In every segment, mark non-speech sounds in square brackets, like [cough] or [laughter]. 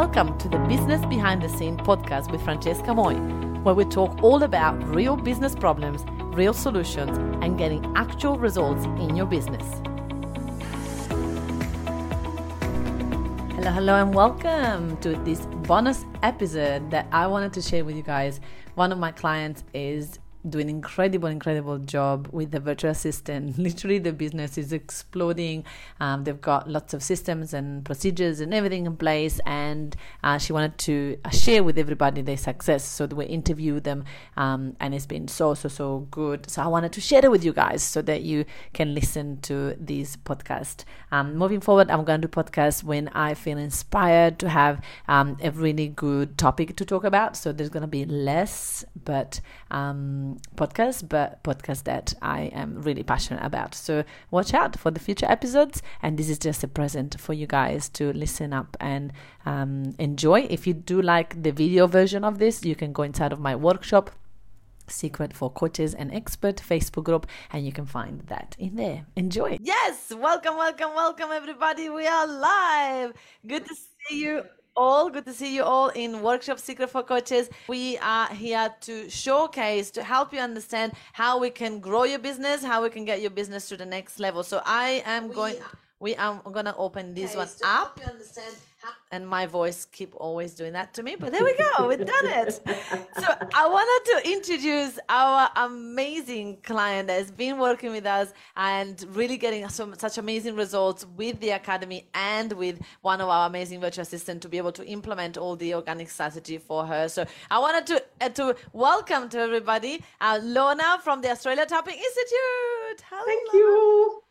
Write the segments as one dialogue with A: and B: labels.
A: Welcome to the Business Behind the Scene podcast with Francesca Moi, where we talk all about real business problems, real solutions, and getting actual results in your business. Hello, hello, and welcome to this bonus episode that I wanted to share with you guys. One of my clients is doing incredible, incredible job with the virtual assistant. [laughs] Literally, the business is exploding. Um, they've got lots of systems and procedures and everything in place, and uh, she wanted to uh, share with everybody their success. So we interviewed them, um, and it's been so, so, so good. So I wanted to share it with you guys so that you can listen to this podcast. Um, moving forward, I'm going to do podcasts when I feel inspired to have um, a really good topic to talk about. So there's going to be less, but um, podcast, but podcast that I am really passionate about. So watch out for the future episodes. And this is just a present for you guys to listen up and um, enjoy. If you do like the video version of this, you can go inside of my workshop. Secret for Coaches and Expert Facebook group, and you can find that in there. Enjoy. Yes, welcome, welcome, welcome, everybody. We are live. Good to see you all. Good to see you all in Workshop Secret for Coaches. We are here to showcase, to help you understand how we can grow your business, how we can get your business to the next level. So I am we going, we are going to open this one up. And my voice keep always doing that to me but there we go. [laughs] We've done it. So i wanted to introduce our amazing client that has been working with us and really getting some such amazing results with the academy and with one of our amazing virtual assistants to be able to implement all the organic strategy for her. So i wanted to uh, to welcome to everybody uh, Lorna from the australia tapping institute.
B: Hello. thank you. so nice to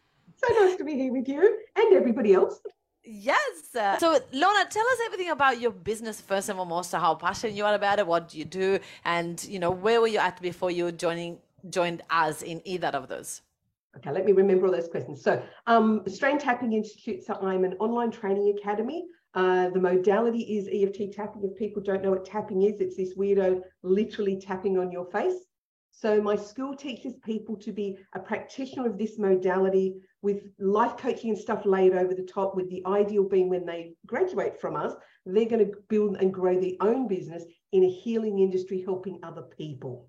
B: be here with you and everybody else
A: Yes. So, Lorna, tell us everything about your business first and foremost. How passionate you are about it, what do you do, and you know where were you at before you joining joined us in either of those?
B: Okay, let me remember all those questions. So, um, Australian Tapping Institute. So, I'm an online training academy. Uh, the modality is EFT tapping. If people don't know what tapping is, it's this weirdo literally tapping on your face. So my school teaches people to be a practitioner of this modality with life coaching and stuff laid over the top, with the ideal being when they graduate from us, they're going to build and grow their own business in a healing industry, helping other people.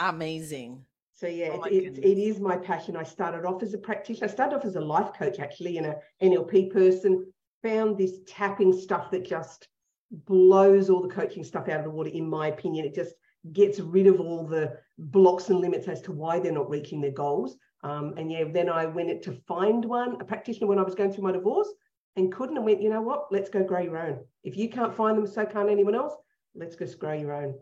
A: Amazing.
B: So yeah, oh it, it is my passion. I started off as a practitioner. I started off as a life coach actually, and a NLP person. Found this tapping stuff that just blows all the coaching stuff out of the water, in my opinion. It just gets rid of all the blocks and limits as to why they're not reaching their goals. Um, and yeah, then I went to find one, a practitioner when I was going through my divorce and couldn't and went, you know what, let's go grow your own. If you can't find them, so can't anyone else. Let's go grow your own.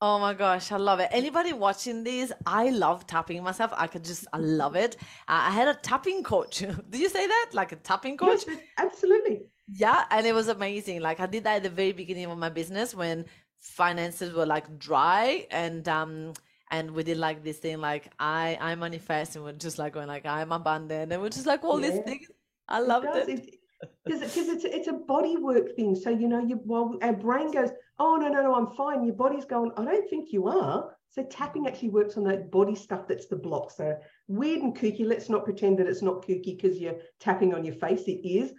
A: Oh my gosh, I love it. Anybody watching this, I love tapping myself. I could just, I love it. Uh, I had a tapping coach. [laughs] Did you say that? Like a tapping coach?
B: Yes, absolutely.
A: Yeah, and it was amazing. Like I did that at the very beginning of my business when finances were like dry and um and we did like this thing like I I manifest and we're just like going like I'm abundant and we're just like all yeah. these things. I love it.
B: it because it's it's a body work thing. So you know, you while our brain goes, oh no no no, I'm fine. Your body's going, I don't think you are. So tapping actually works on that body stuff that's the block. So weird and kooky. Let's not pretend that it's not kooky because you're tapping on your face. It is,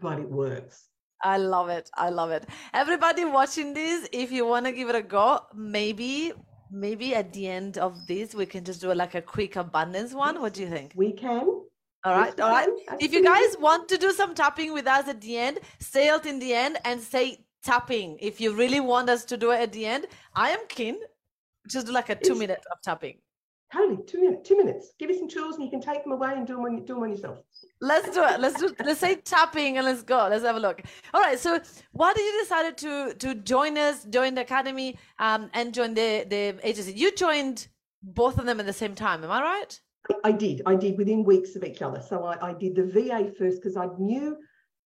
B: but it works.
A: I love it. I love it. Everybody watching this, if you want to give it a go, maybe maybe at the end of this we can just do like a quick abundance one. What do you think?
B: We can.
A: All right, all right. If you guys want to do some tapping with us at the end, say it in the end and say tapping. If you really want us to do it at the end, I am keen. Just do like a two minute of tapping.
B: Totally, two minutes. Two minutes. Give you some tools, and you can take them away and do them on, do them on yourself.
A: Let's do it. Let's do. Let's say tapping, and let's go. Let's have a look. All right. So, why did you decided to to join us, join the academy, um, and join the the agency? You joined both of them at the same time. Am I right?
B: I did. I did within weeks of each other. So I, I did the VA first because I knew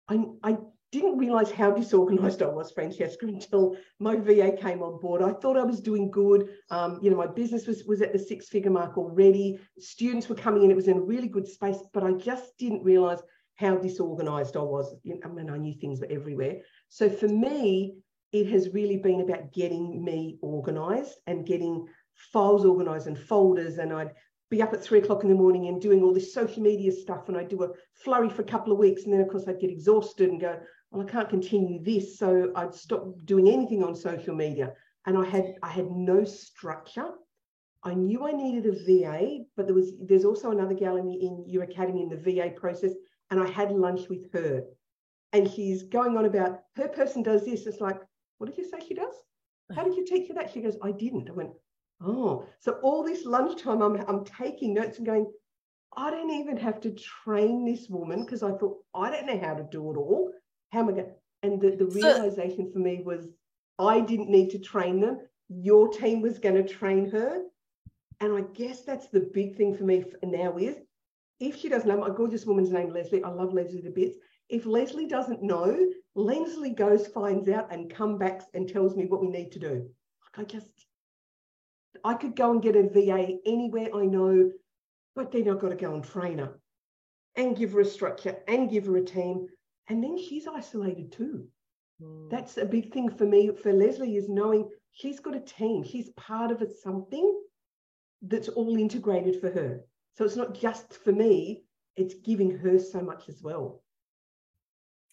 B: I, I didn't realize how disorganized I was, Francesca, until my VA came on board. I thought I was doing good. Um, you know, my business was, was at the six figure mark already. Students were coming in, it was in a really good space, but I just didn't realize how disorganized I was. I mean, I knew things were everywhere. So for me, it has really been about getting me organized and getting files organized and folders. And I'd be up at three o'clock in the morning and doing all this social media stuff. And I'd do a flurry for a couple of weeks. And then, of course, I'd get exhausted and go, well, I can't continue this. So I'd stopped doing anything on social media. And I had I had no structure. I knew I needed a VA, but there was there's also another gal in, the, in your academy in the VA process, and I had lunch with her, and she's going on about her person does this. It's like, what did you say she does? How did you teach her that? She goes, I didn't. I went, oh, so all this lunchtime, I'm I'm taking notes and going, I don't even have to train this woman because I thought I don't know how to do it all. How am I going? And the, the realization for me was I didn't need to train them. Your team was going to train her. And I guess that's the big thing for me now is if she doesn't know, my gorgeous woman's name, Leslie, I love Leslie to bits. If Leslie doesn't know, Leslie goes, finds out, and comes back and tells me what we need to do. Like I just, I could go and get a VA anywhere I know, but then I've got to go and train her and give her a structure and give her a team. And then she's isolated too. Mm. That's a big thing for me, for Leslie, is knowing she's got a team. She's part of something that's all integrated for her. So it's not just for me, it's giving her so much as well.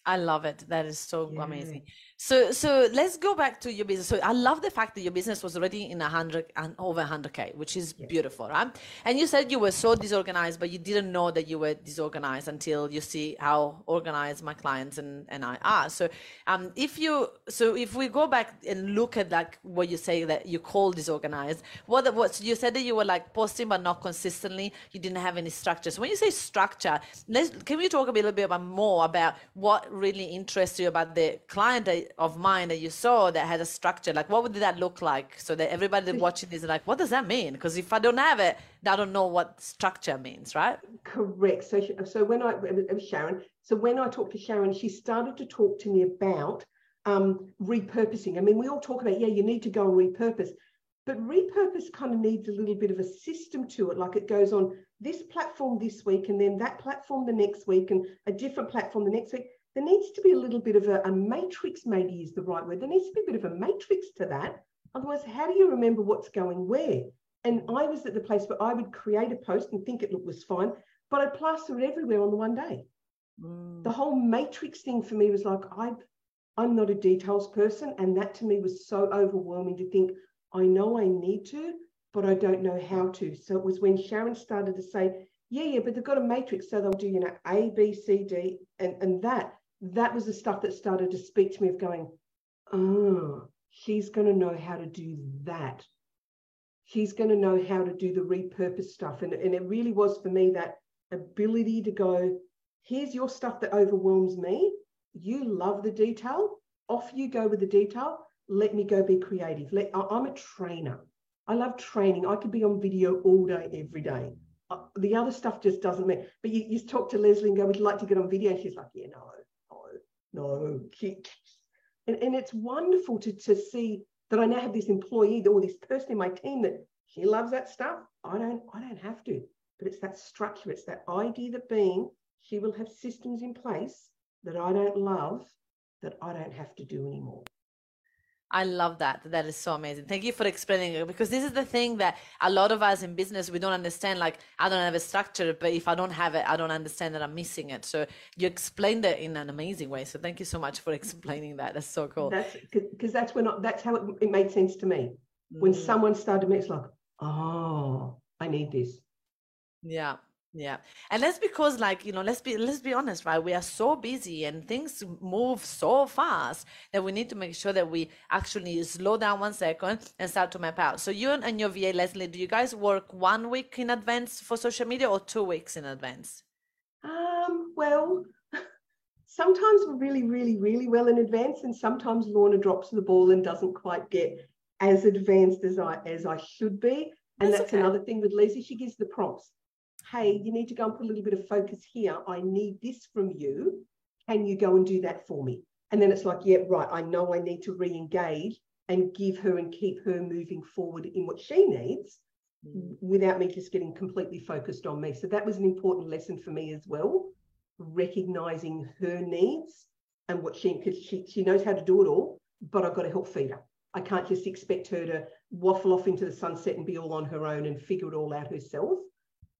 A: I love it. That is so yeah. amazing. So, so let's go back to your business. So, I love the fact that your business was already in a hundred and over hundred k, which is yeah. beautiful, right? And you said you were so disorganized, but you didn't know that you were disorganized until you see how organized my clients and, and I are. So, um, if you, so if we go back and look at like what you say that you call disorganized, what what you said that you were like posting but not consistently. You didn't have any structure. So when you say structure, let's can we talk a little bit about more about what really interests you about the client that of mine that you saw that had a structure like what would that look like? So that everybody watching is like what does that mean? Because if i don't have it i don't know what structure means right?
B: Correct. So so when i sharon. So when i talked to sharon she started to talk to me about um, repurposing. I mean we all talk about yeah you need to go and repurpose but repurpose kind of needs a little bit of a system to it. Like it goes on this platform this week and then that platform the next week and a different platform the next week there needs to be a little bit of a, a matrix, maybe is the right word. There needs to be a bit of a matrix to that. Otherwise, how do you remember what's going where? And I was at the place where I would create a post and think it was fine, but I'd plaster it everywhere on the one day. Mm. The whole matrix thing for me was like, I, I'm not a details person. And that to me was so overwhelming to think, I know I need to, but I don't know how to. So it was when Sharon started to say, yeah, yeah, but they've got a matrix. So they'll do, you know, A, B, C, D, and, and that that was the stuff that started to speak to me of going, oh, she's going to know how to do that. She's going to know how to do the repurpose stuff. And, and it really was for me that ability to go, here's your stuff that overwhelms me. You love the detail. Off you go with the detail. Let me go be creative. Let, I'm a trainer. I love training. I could be on video all day, every day. Uh, the other stuff just doesn't matter. But you, you talk to Leslie and go, Would you like to get on video? She's like, Yeah, no, no, and, and it's wonderful to, to see that I now have this employee or this person in my team that she loves that stuff. I don't, I don't have to. But it's that structure, it's that idea that being she will have systems in place that I don't love that I don't have to do anymore.
A: I love that. That is so amazing. Thank you for explaining it because this is the thing that a lot of us in business we don't understand. Like I don't have a structure, but if I don't have it, I don't understand that I'm missing it. So you explained it in an amazing way. So thank you so much for explaining that. That's so cool.
B: That's because that's when I, that's how it, it, made sense to me. When mm. someone started to me, it's like, oh, I need this.
A: Yeah, yeah. And that's because like, you know, let's be let's be honest, right? We are so busy and things move so fast that we need to make sure that we actually slow down one second and start to map out. So you and your VA Leslie, do you guys work one week in advance for social media or two weeks in advance?
B: Um, well, [laughs] sometimes we're really, really, really well in advance, and sometimes Lorna drops the ball and doesn't quite get as advanced as I as I should be. And that's, that's okay. another thing with Leslie. She gives the prompts hey, you need to go and put a little bit of focus here. I need this from you. Can you go and do that for me? And then it's like, yeah, right, I know I need to re engage and give her and keep her moving forward in what she needs mm. without me just getting completely focused on me. So that was an important lesson for me as well, recognizing her needs and what she, because she, she knows how to do it all, but I've got to help feed her. I can't just expect her to waffle off into the sunset and be all on her own and figure it all out herself.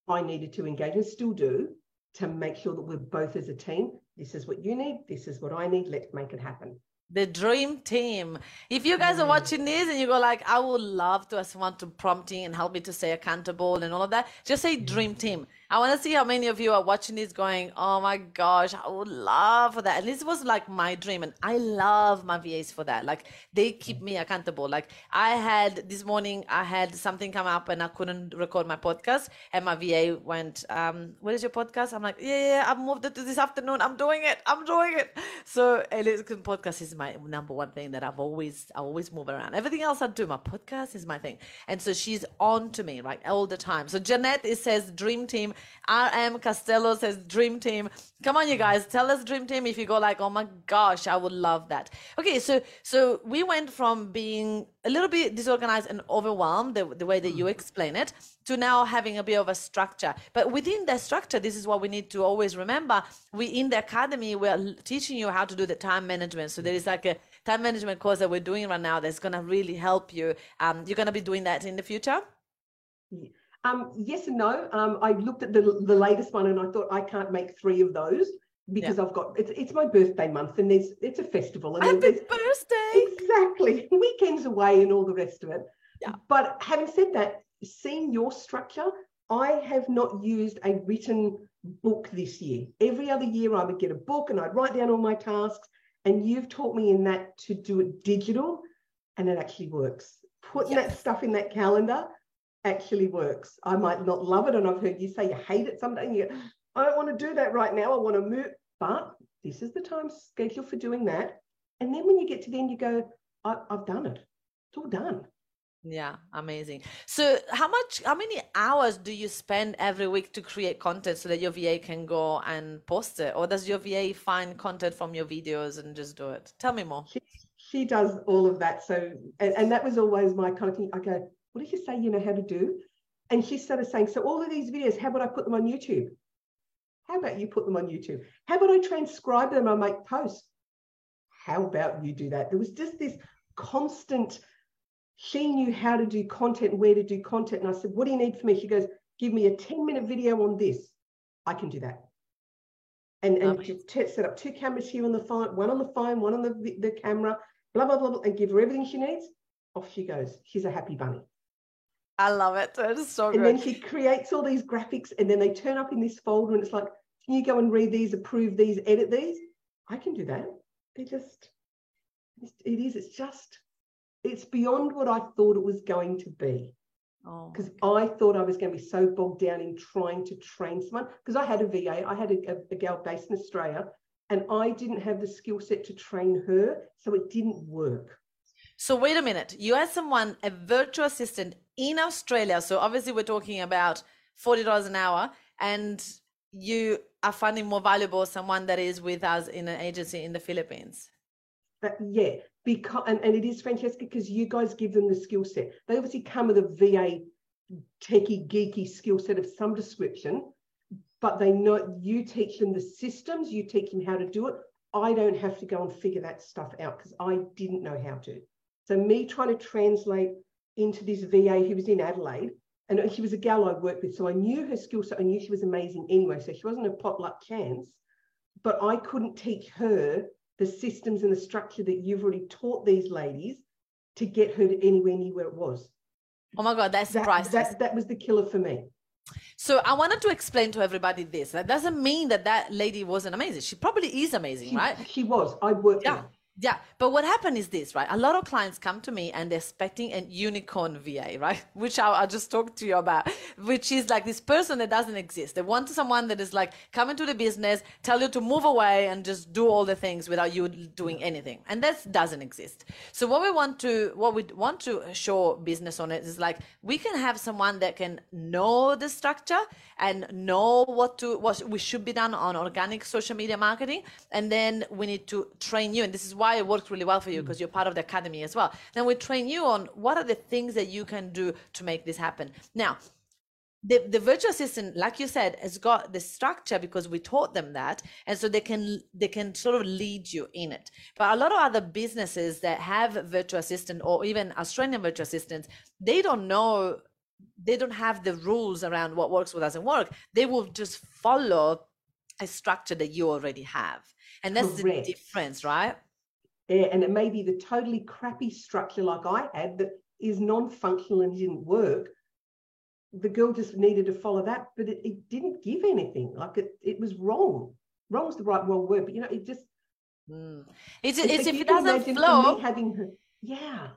B: I needed to engage and still do to make sure that we're both as a team This is what you need. This is what I need. Let's make it happen
A: the dream team. If you guys are mm. watching this and you go like, I would love to have someone to prompt me and help me to stay accountable and all of that, just say dream team. I want to see how many of you are watching this going, oh my gosh, I would love for that. And this was like my dream. And I love my VAs for that. Like they keep me accountable. Like I had this morning, I had something come up and I couldn't record my podcast. And my VA went, um, what is your podcast? I'm like, yeah, yeah, I've moved it to this afternoon. I'm doing it. I'm doing it. So Elizabeth podcast is my number one thing that I've always, I always move around. Everything else I do, my podcast is my thing. And so she's on to me, right, all the time. So Jeanette, it says dream team. RM Castello says Dream Team. Come on, you guys, tell us Dream Team if you go like, oh my gosh, I would love that. Okay, so so we went from being a little bit disorganized and overwhelmed, the, the way that you mm. explain it, to now having a bit of a structure. But within that structure, this is what we need to always remember. We in the academy, we're teaching you how to do the time management. So there is like a time management course that we're doing right now that's going to really help you. Um, you're going to be doing that in the future.
B: Yeah. Um, yes and no. Um, I looked at the, the latest one and I thought I can't make three of those because yeah. I've got it's it's my birthday month and there's it's a festival and
A: Happy birthday
B: exactly [laughs] weekends away and all the rest of it. Yeah. But having said that, seeing your structure, I have not used a written book this year. Every other year I would get a book and I'd write down all my tasks. And you've taught me in that to do it digital and it actually works. Putting that stuff in that calendar actually works. I might not love it, and I've heard you say you hate it sometimes. You go, I don't want to do that right now. I want to move, but this is the time schedule for doing that. And then when you get to the end, you go, I, I've done it. It's all done.
A: Yeah, amazing. So, how much, how many hours do you spend every week to create content so that your VA can go and post it? Or does your VA find content from your videos and just do it? Tell me more.
B: She, she does all of that. So, and, and that was always my kind of thing. I go, what did you say you know how to do? And she started saying, so all of these videos, how about I put them on YouTube? How about you put them on YouTube? How about I transcribe them and I make posts? How about you do that? There was just this constant, she knew how to do content, where to do content. And I said, what do you need from me? She goes, give me a 10 minute video on this. I can do that. And, and okay. set up two cameras here on the phone, one on the phone, one on the, the camera, blah, blah, blah, blah, and give her everything she needs. Off she goes. She's a happy bunny.
A: I love it. It's so
B: and
A: good.
B: then she creates all these graphics and then they turn up in this folder and it's like, can you go and read these, approve these, edit these? I can do that. They just, it is, it's just, it's beyond what I thought it was going to be. Because oh, I thought I was going to be so bogged down in trying to train someone. Because I had a VA, I had a, a, a gal based in Australia, and I didn't have the skill set to train her, so it didn't work.
A: So wait a minute. You had someone, a virtual assistant in Australia. So obviously we're talking about forty dollars an hour, and you are finding more valuable someone that is with us in an agency in the Philippines.
B: But yeah, because and, and it is Francesca because you guys give them the skill set. They obviously come with a VA techie geeky skill set of some description, but they know you teach them the systems, you teach them how to do it. I don't have to go and figure that stuff out because I didn't know how to. So me trying to translate into this VA who was in Adelaide, and she was a gal I worked with, so I knew her skill set. I knew she was amazing anyway, so she wasn't a potluck chance. But I couldn't teach her the systems and the structure that you've already taught these ladies to get her to anywhere near where it was.
A: Oh my God, that's
B: that,
A: priceless.
B: That, that was the killer for me.
A: So I wanted to explain to everybody this. That doesn't mean that that lady wasn't amazing. She probably is amazing,
B: she,
A: right?
B: She was. I worked
A: yeah. Yeah, but what happened is this, right? A lot of clients come to me and they're expecting a unicorn VA, right? [laughs] Which I, I just talked to you about, which is like this person that doesn't exist. They want someone that is like come into the business, tell you to move away and just do all the things without you doing anything, and that doesn't exist. So what we want to, what we want to show business owners is like we can have someone that can know the structure and know what to what we should be done on organic social media marketing, and then we need to train you, and this is why why it worked really well for you because mm. you're part of the academy as well. Then we train you on what are the things that you can do to make this happen. Now, the, the virtual assistant, like you said, has got the structure because we taught them that, and so they can they can sort of lead you in it. But a lot of other businesses that have virtual assistant or even Australian virtual assistants, they don't know they don't have the rules around what works what doesn't work. They will just follow a structure that you already have. And that's Correct. the difference, right?
B: And it may be the totally crappy structure like I had that is non-functional and didn't work. The girl just needed to follow that, but it, it didn't give anything. Like it, it was wrong. Wrong Wrong's the right wrong word, but you know, it just.
A: Mm. It's, it's, it's if it doesn't flow.
B: having her, yeah.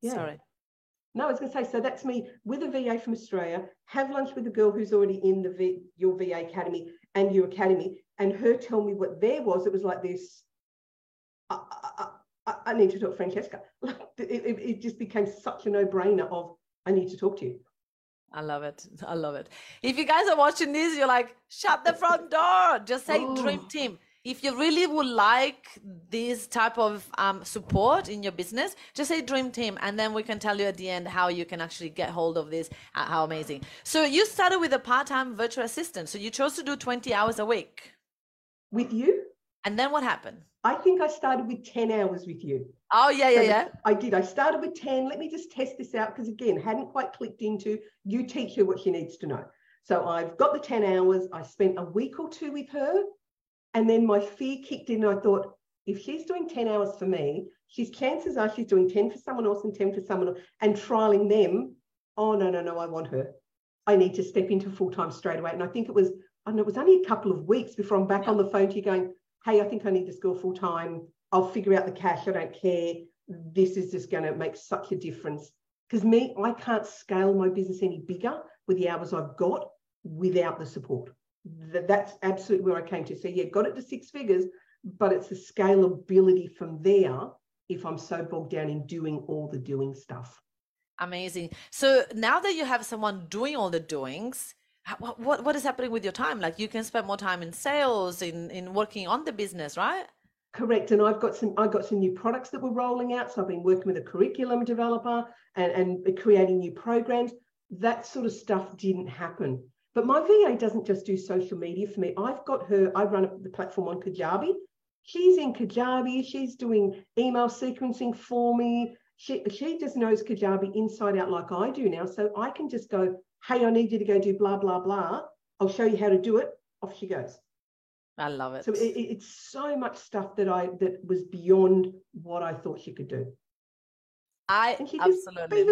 A: yeah. Sorry.
B: No, I was going to say, so that's me with a VA from Australia, have lunch with a girl who's already in the v, your VA academy and your academy, and her tell me what there was. It was like this. I, need to talk to Francesca. [laughs] Like it, it, just became such a no-brainer of I need to talk to you.
A: I love it. I love it. If you guys are watching this, you're like, shut the front door. Just say oh. dream team if you really would like this type of um, support in your business, just say Dream Team, and then we can tell you at the end how you can actually get hold of this. Uh, how amazing! So you started with a part-time virtual assistant. So you chose to do twenty hours a week
B: with you,
A: and then what happened?
B: I think I started with ten hours with you.
A: Oh yeah, yeah, so yeah.
B: I did. I started with ten. Let me just test this out because again, hadn't quite clicked into. You teach her what she needs to know. So I've got the ten hours. I spent a week or two with her and then my fear kicked in. And I thought, if she's doing 10 hours for me, she's chances are she's doing 10 for someone else and 10 for someone else and trialing them. Oh, no, no, no, I want her. I need to step into full time straight away. And I think it was, I know it was only a couple of weeks before I'm back yeah. on the phone to you going, hey, I think I need to school full time. I'll figure out the cash. I don't care. This is just going to make such a difference. Because me, I can't scale my business any bigger with the hours I've got without the support that's absolutely where I came to. So yeah, got it to six figures, but it's the scalability from there if I'm so bogged down in doing all the doing stuff.
A: Amazing. So now that you have someone doing all the doings, what, what, what is happening with your time? Like you can spend more time in sales, in, in working on the business, right?
B: Correct. And I've got some I've got some new products that we're rolling out. So I've been working with a curriculum developer and, and creating new programs. That sort of stuff didn't happen but my VA doesn't just do social media for me. I've got her, I run the platform on Kajabi. She's in Kajabi, she's doing email sequencing for me. She, she just knows Kajabi inside out like I do now. So I can just go, hey, I need you to go do blah, blah, blah. I'll show you how to do it. Off she goes.
A: I love it.
B: So it, it's so much stuff that I that was beyond what I thought she could do.
A: I and she just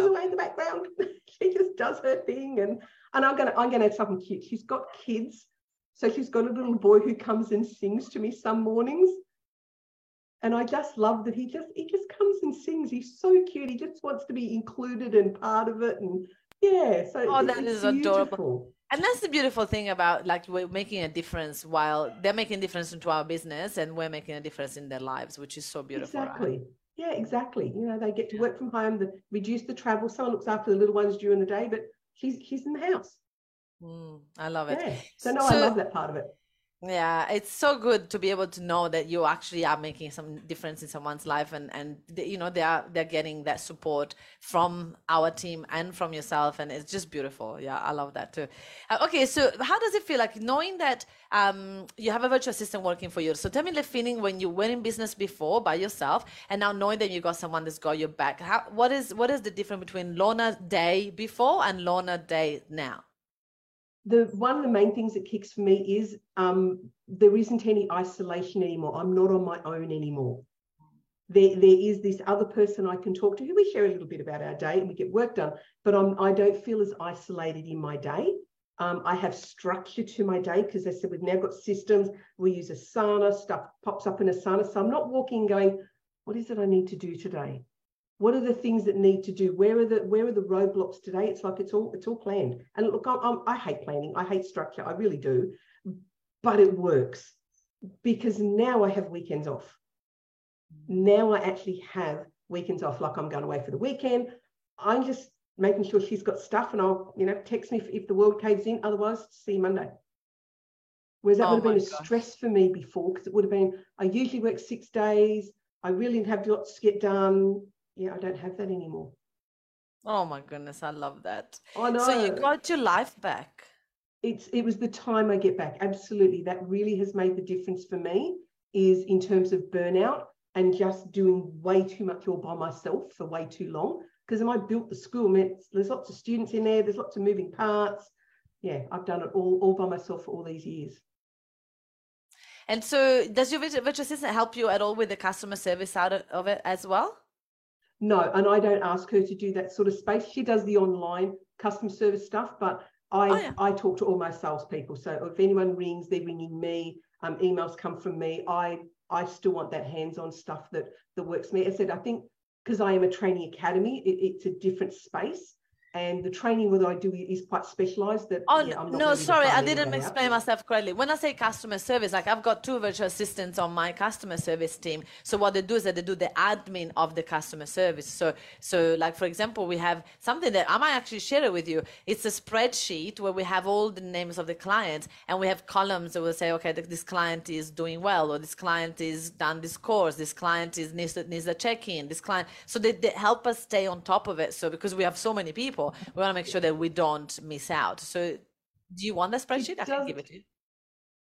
B: away in the background. [laughs] she just does her thing, and and I'm gonna I'm gonna add something cute. She's got kids, so she's got a little boy who comes and sings to me some mornings, and I just love that he just he just comes and sings. He's so cute. He just wants to be included and part of it, and yeah. So
A: oh, that is adorable. And that's the beautiful thing about like we're making a difference while they're making a difference into our business and we're making a difference in their lives, which is so beautiful.
B: Exactly. Right? Yeah, exactly. You know, they get to work from home, the reduce the travel. Someone looks after the little ones during the day, but she's she's in the house.
A: Mm, I love it.
B: Yeah. So no, so, I love that part of it
A: yeah it's so good to be able to know that you actually are making some difference in someone's life and and you know they are they're getting that support from our team and from yourself and it's just beautiful. Yeah i love that too. Uh, okay so how does it feel like knowing that um, you have a virtual assistant working for you? So tell me the feeling when you were in business before by yourself and now knowing that you got someone that's got your back. How what is what is the difference between lorna day before and lorna day now
B: the one of the main things that kicks for me is um, there isn't any isolation anymore. I'm not on my own anymore. There, there is this other person I can talk to who we share a little bit about our day and we get work done, but I'm, I don't feel as isolated in my day. Um, I have structure to my day because I said we've now got systems. We use Asana, stuff pops up in Asana. So I'm not walking going, what is it I need to do today? What are the things that need to do? Where are the where are the roadblocks today? It's like it's all it's all planned. And look I'm, I'm, i hate planning. I hate structure. I really do. But it works because now i have weekends off. Now i actually have weekends off like i'm going away for the weekend. I'm just making sure she's got stuff and i'll you know text me if, if the world caves in. Otherwise see you monday. Whereas that oh would have been a stress for me before because it would have been i usually work six days. I really have lots to get done yeah, I don't have that anymore.
A: Oh my goodness, I love that.
B: I know.
A: So you got your life back.
B: It's it was the time I get back. Absolutely. That really has made the difference for me is in terms of burnout and just doing way too much all by myself for way too long. Because I built the school, I mean, there's lots of students in there, there's lots of moving parts. Yeah, I've done it all, all by myself for all these years.
A: And so, does your virtual assistant help you at all with the customer service side of it as well?
B: No, and I don't ask her to do that sort of space. She does the online custom service stuff, but I oh, yeah. I talk to all my salespeople. So if anyone rings, they're ringing me. Um, emails come from me. I I still want that hands-on stuff that that works me. I said I think because I am a training academy, it, it's a different space and the training that I do is quite specialized. That
A: oh yeah, no, sorry, I didn't explain myself correctly. When I say customer service, like I've got two virtual assistants on my customer service team. So what they do is that they do the admin of the customer service. So so like for example, we have something that I might actually share it with you. It's a spreadsheet where we have all the names of the clients and we have columns that will say, okay, this client is doing well, or this client is done this course, this client is needs needs a check-in, this client. So they, they help us stay on top of it. So because we have so many people people. We want to make sure that we don't miss out. So, do you want the spreadsheet? I can give it to you.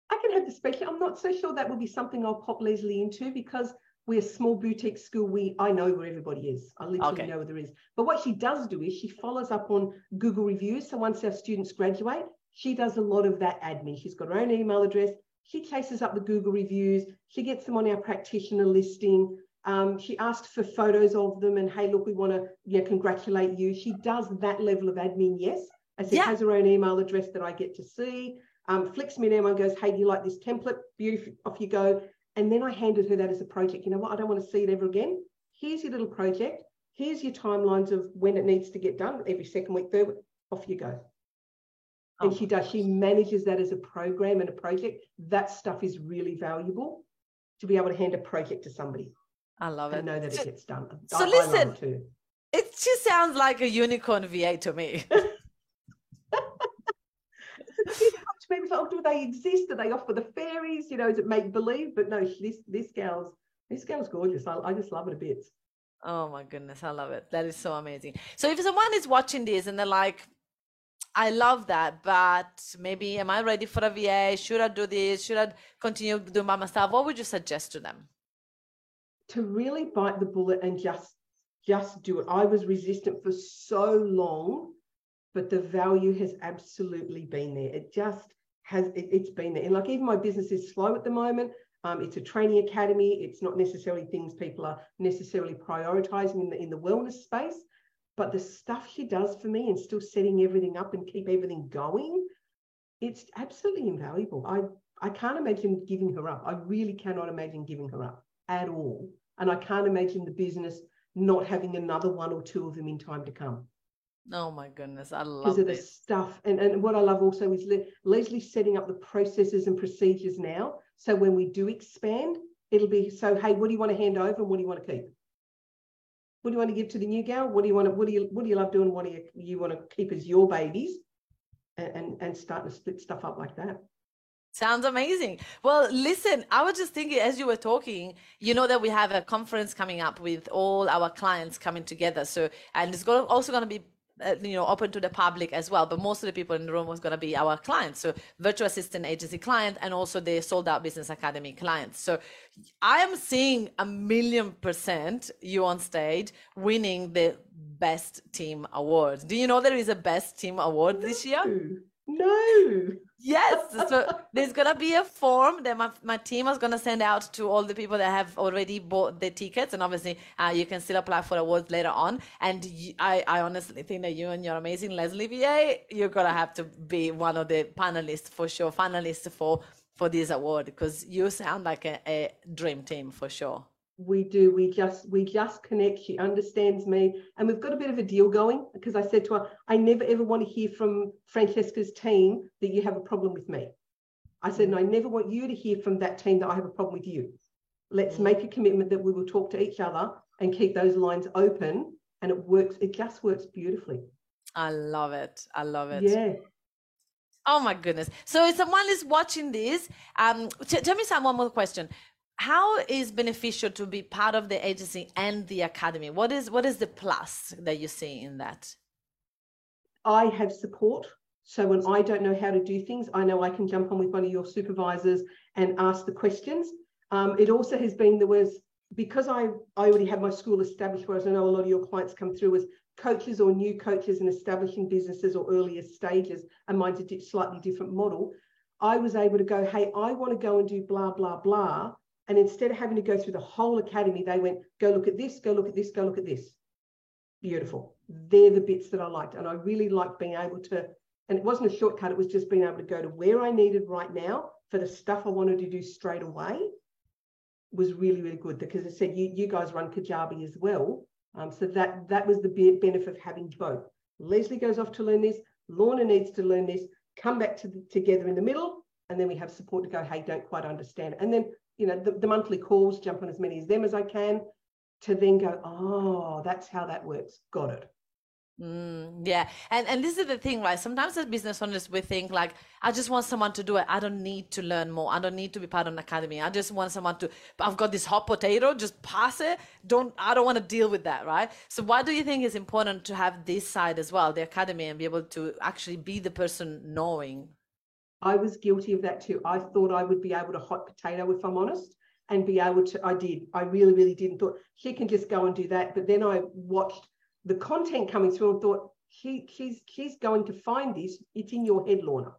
B: I can have the spreadsheet. I'm not so sure that would be something I'll pop Leslie into because we're a small boutique school. We I know where everybody is. I literally okay. know where there is. But what she does do is she follows up on Google reviews. So once our students graduate, she does a lot of that admin. She's got her own email address. She chases up the Google reviews. She gets them on our practitioner listing. Um, she asked for photos of them and, hey, look, we want to yeah, congratulate you. She does that level of admin, yes. I said, yeah. has her own email address that I get to see. Um, flicks me an email and goes, hey, do you like this template? Beautiful, off you go. And then I handed her that as a project. You know what? I don't want to see it ever again. Here's your little project. Here's your timelines of when it needs to get done every second week, third week. Off you go. Oh. And she does. She manages that as a program and a project. That stuff is really valuable to be able to hand a project to somebody.
A: I love it.
B: I know that it gets done.
A: So I, listen, I it just sounds like a unicorn VA to me. [laughs]
B: Maybe like, oh, do they exist? Do they offer the fairies? You know, is it make believe? But no, this this gal's this gal's gorgeous. I, I just love it a bit.
A: Oh my goodness, I love it. That is so amazing. So if someone is watching this and they're like, I love that, but maybe am I ready for a VA? Should I do this? Should I continue doing by myself? What would you suggest to them?
B: To really bite the bullet and just just do it. I was resistant for so long, but the value has absolutely been there. It just has it, has been there. And like even my business is slow at the moment. Um, it's a training academy. It's not necessarily things people are necessarily prioritizing in the in the wellness space. But the stuff she does for me and still setting everything up and keep everything going, it's absolutely invaluable. I I can't imagine giving her up. I really cannot imagine giving her up at all. And I can't imagine the business not having another one or two of them in time to come.
A: Oh my goodness, I love it.
B: because of the stuff. And, and what I love also is Le- Leslie setting up the processes and procedures now. So when we do expand, it'll be so, hey, what do you want to hand over and what do you want to keep? What do you want to give to the new gal? What do you want to, what do you, what do you love doing? What do you, you want to keep as your babies? And, and, and starting to split stuff up like that.
A: Sounds amazing. Well, listen, I was just thinking as you were talking, you know that we have a conference coming up with all our clients coming together. So, and it's also going to be uh, you know open to the public as well but most of the people in the room was going to be our clients. So virtual assistant agency client and also the sold out business academy clients. So i am seeing a million percent you on stage winning the best team award. Do you know there is a best team award this year
B: no
A: Yes. So there's gonna be a form that my, my team is gonna send out to all the people that have already bought the tickets, and obviously uh, you can still apply for awards later on. And I, I honestly think that you and your amazing Leslie VA, you're gonna have to be one of the panelists for sure, finalists for for this award because you sound like a, a dream team for sure
B: we do we just we just connect she understands me and we've got a bit of a deal going because i said to her i never ever want to hear from francesca's team that you have a problem with me. I said and i never want you to hear from that team that i have a problem with you. Let's mm. make a commitment that we will talk to each other and keep those lines open and it works it just works beautifully.
A: I love it. I love it.
B: Yeah.
A: Oh my goodness! So if someone is watching this, um, t- tell me some one more question how is beneficial to be part of the agency and the academy? What is what is the plus that you see in that?
B: I have support. So when i don't know how to do things i know i can jump on with one of your supervisors and ask the questions. Um, it also has been there was because i i already had my school established whereas i know a lot of your clients come through as coaches or new coaches and establishing businesses or earlier stages and mine's a slightly different model. I was able to go, hey, I want to go and do blah, blah, blah. And instead of having to go through the whole academy, they went, go look at this, go look at this, go look at this. Beautiful. They're the bits that I liked. And I really liked being able to, and it wasn't a shortcut, it was just being able to go to where I needed right now for the stuff I wanted to do straight away was really, really good. Because I said, you, you guys run Kajabi as well. Um, so that that was the benefit of having both. Leslie goes off to learn this, Lorna needs to learn this, come back to the, together in the middle, and then we have support to go, hey, don't quite understand. And then, you know, the, the monthly calls, jump on as many of them as I can to then go, oh, that's how that works. Got it.
A: Mm, yeah, and and this is the thing, right? Sometimes as business owners, we think like, I just want someone to do it. I don't need to learn more. I don't need to be part of an academy. I just want someone to. I've got this hot potato. Just pass it. Don't. I don't want to deal with that, right? So why do you think it's important to have this side as well, the academy, and be able to actually be the person knowing?
B: I was guilty of that too. I thought I would be able to hot potato if I'm honest and be able to i did. I really really didn't thought she can just go and do that. But then i watched the content coming through and thought he, he's he's going to find this. It's in your head lorna.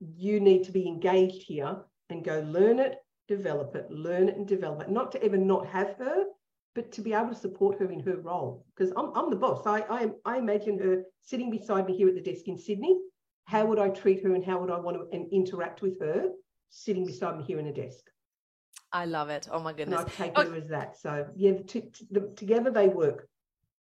B: You need to be engaged here and go learn it develop it learn it and develop it. Not to ever not have her but to be able to support her in her role. Because I'm, I'm the boss. I, I i imagine her sitting beside me here at the desk in sydney how would i treat her and how would i want to interact with her sitting beside me here in a desk
A: I love it. Oh my goodness.
B: And I take oh. it as that. So yeah, the, together they work.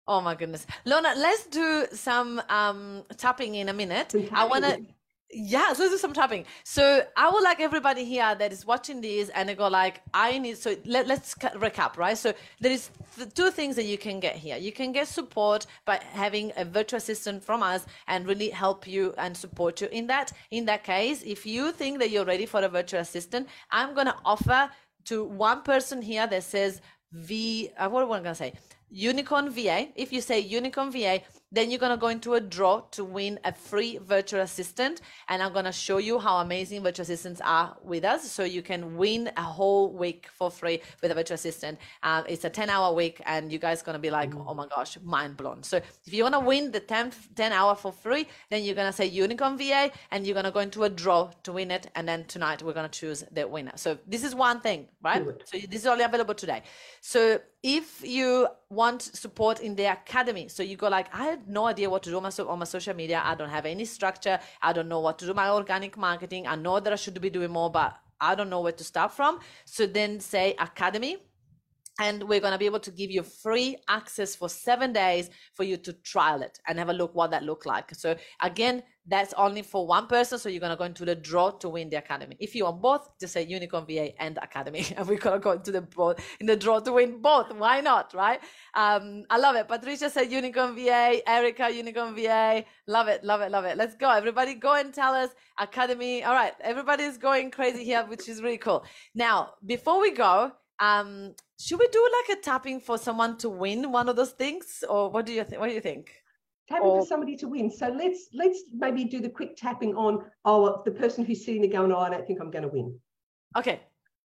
A: Oh my goodness, Lorna, let's do some um, tapping in a minute. I want to. Yeah, so let's do some tapping. So I would like everybody here that is watching this and they go like, I need. So let, let's recap, right? So there is th- two things that you can get here. You can get support by having a virtual assistant from us and really help you and support you in that. In that case, if you think that you're ready for a virtual assistant, I'm gonna offer to one person here that says V, uh, what am I going to say? Unicorn VA. If you say Unicorn VA, then you're going to go into a draw to win a free virtual assistant. And I'm going to show you how amazing virtual assistants are with us. So you can win a whole week for free with a virtual assistant. Um, it's a 10 hour week and you guys going to be like, mm. oh my gosh, mind blown. So if you want to win the 10, 10 hour for free, then you're going to say Unicorn VA and you're going to go into a draw to win it. And then tonight we're going to choose the winner. So this is one thing, right? So this is only available today. So if you want support in the academy, so you go like, I no idea what to do on my, on my social media. I don't have any structure. I don't know what to do my organic marketing. I know that I should be doing more, but I don't know where to start from. So then say academy and we're going to be able to give you free access for seven days for you to trial it and have a look what that looked like. So again that's only for one person so you're going to go into the draw to win the academy. If you want both just say unicorn va and academy. [laughs] And we're going to go into the both in the draw to win both. Why not right? Um i love it. Patricia said unicorn va erica unicorn va love it love it love it. Let's go. Everybody go and tell us academy. All right everybody's going crazy here which is really cool. Now before we go um should we do like a tapping for someone to win one of those things? Or what do you think what do you think?
B: Tapping or... for somebody to win. So let's let's maybe do the quick tapping on oh the person who's sitting there going oh i don't think i'm going to win.
A: Okay.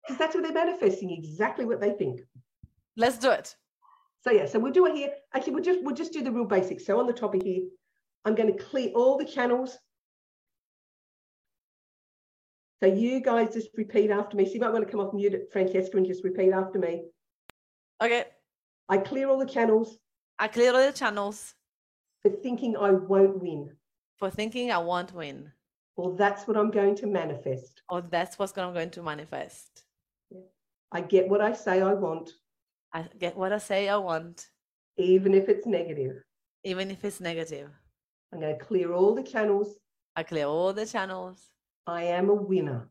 B: Because that's what they're manifesting exactly what they think.
A: Let's do it.
B: So yeah so we'll do it here. Actually we'll just we'll just do the real basics. So on the top of here i'm going to clear all the channels so you guys just repeat after me. So you might want to come off mute, at Francesca, and just repeat after me.
A: Okay.
B: I clear all the channels.
A: I clear all the channels.
B: For thinking I won't win.
A: For thinking I won't win.
B: Or that's what I'm going to manifest.
A: Or that's what I'm going to manifest.
B: I get what I say I want.
A: I get what I say I want.
B: Even if it's negative.
A: Even if it's negative.
B: I'm going to clear all the channels.
A: I clear all the channels.
B: I am a winner.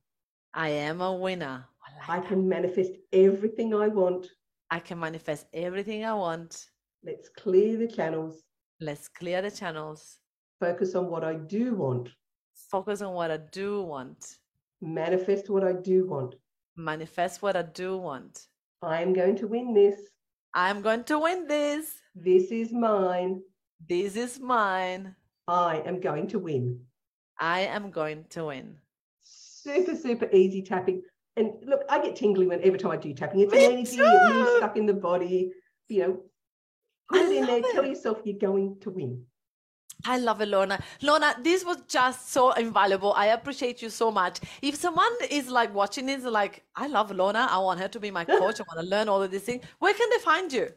A: I am a winner.
B: I, like I can manifest everything I want.
A: I can manifest everything I want.
B: Let's clear the channels.
A: Let's clear the channels.
B: Focus on what I do want.
A: Focus on what I do want.
B: Manifest what I do want.
A: Manifest what I do want.
B: I am going to win this.
A: I am going to win this.
B: This is mine.
A: This is mine.
B: I am going to win.
A: I am going to win
B: super, super easy tapping. And look, I get tingly when every time I do tapping. It's an energy, it moves stuck in the body. You know, put it in there, it. tell yourself you're going to win.
A: I love it, Lorna. Lorna, this was just so invaluable. I appreciate you so much. If someone is like watching this, like, I love Lorna, I want her to be my coach, I want to learn all of these things, where can they find you?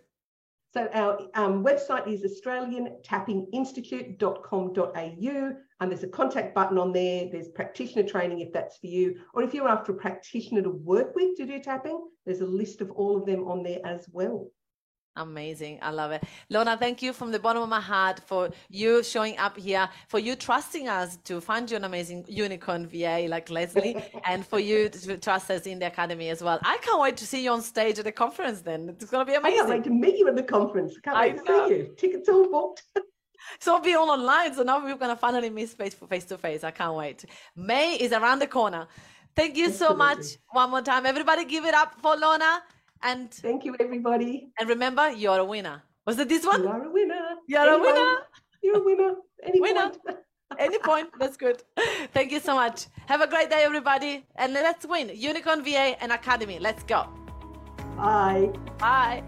B: So our um, website is australiantappinginstitute.com.au and there's a contact button on there. There's practitioner training if that's for you. Or if you're after a practitioner to work with to do tapping, there's a list of all of them on there as well.
A: Amazing. I love it. Lorna, thank you from the bottom of my heart for you showing up here, for you trusting us to find you an amazing unicorn VA like Leslie, [laughs] and for you to trust us in the academy as well. I can't wait to see you on stage at the conference then. It's going to be amazing.
B: I can't wait to meet you at the conference. Can't wait to see you. Tickets all booked. [laughs]
A: so I'll be all online. So now we're going to finally meet face for face to face. I can't wait. May is around the corner. Thank you so much. One more time. Everybody give it up for Lorna. And
B: thank you, everybody.
A: And remember, you're a winner. Was it this one?
B: You are a winner.
A: You're Anyone, a winner.
B: You're a winner. Any
A: winner.
B: point. [laughs]
A: Any point. That's good. Thank you so much. Have a great day, everybody. And let's win. Unicorn VA and Academy. Let's go.
B: Bye.
A: Bye.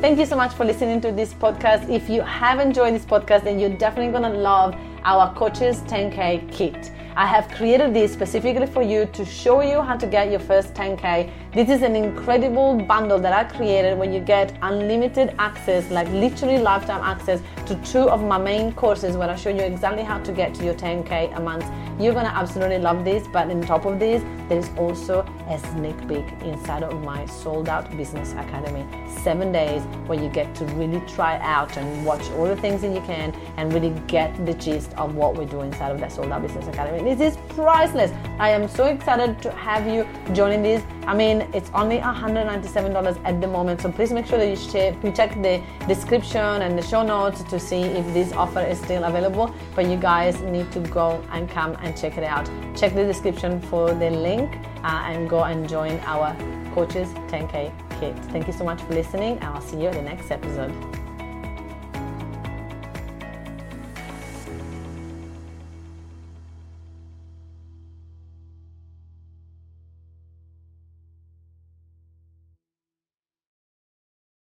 A: Thank you so much for listening to this podcast. If you have enjoyed this podcast, then you're definitely going to love our Coaches 10K kit. I have created this specifically for you to show you how to get your first 10K. This is an incredible bundle that I created where you get unlimited access, like literally lifetime access to two of my main courses where I show you exactly how to get to your 10K a month. You're gonna absolutely love this, but on top of this, there is also a sneak peek inside of my sold out business academy. Seven days where you get to really try out and watch all the things that you can and really get the gist of what we do inside of that sold out business academy. This is priceless. I am so excited to have you joining this. I mean, it's only $197 at the moment, so please make sure that you, you check the description and the show notes to see if this offer is still available. But you guys need to go and come and check it out. Check the description for the link uh, and go and join our Coaches 10K Kit. Thank you so much for listening, I'll see you in the next episode.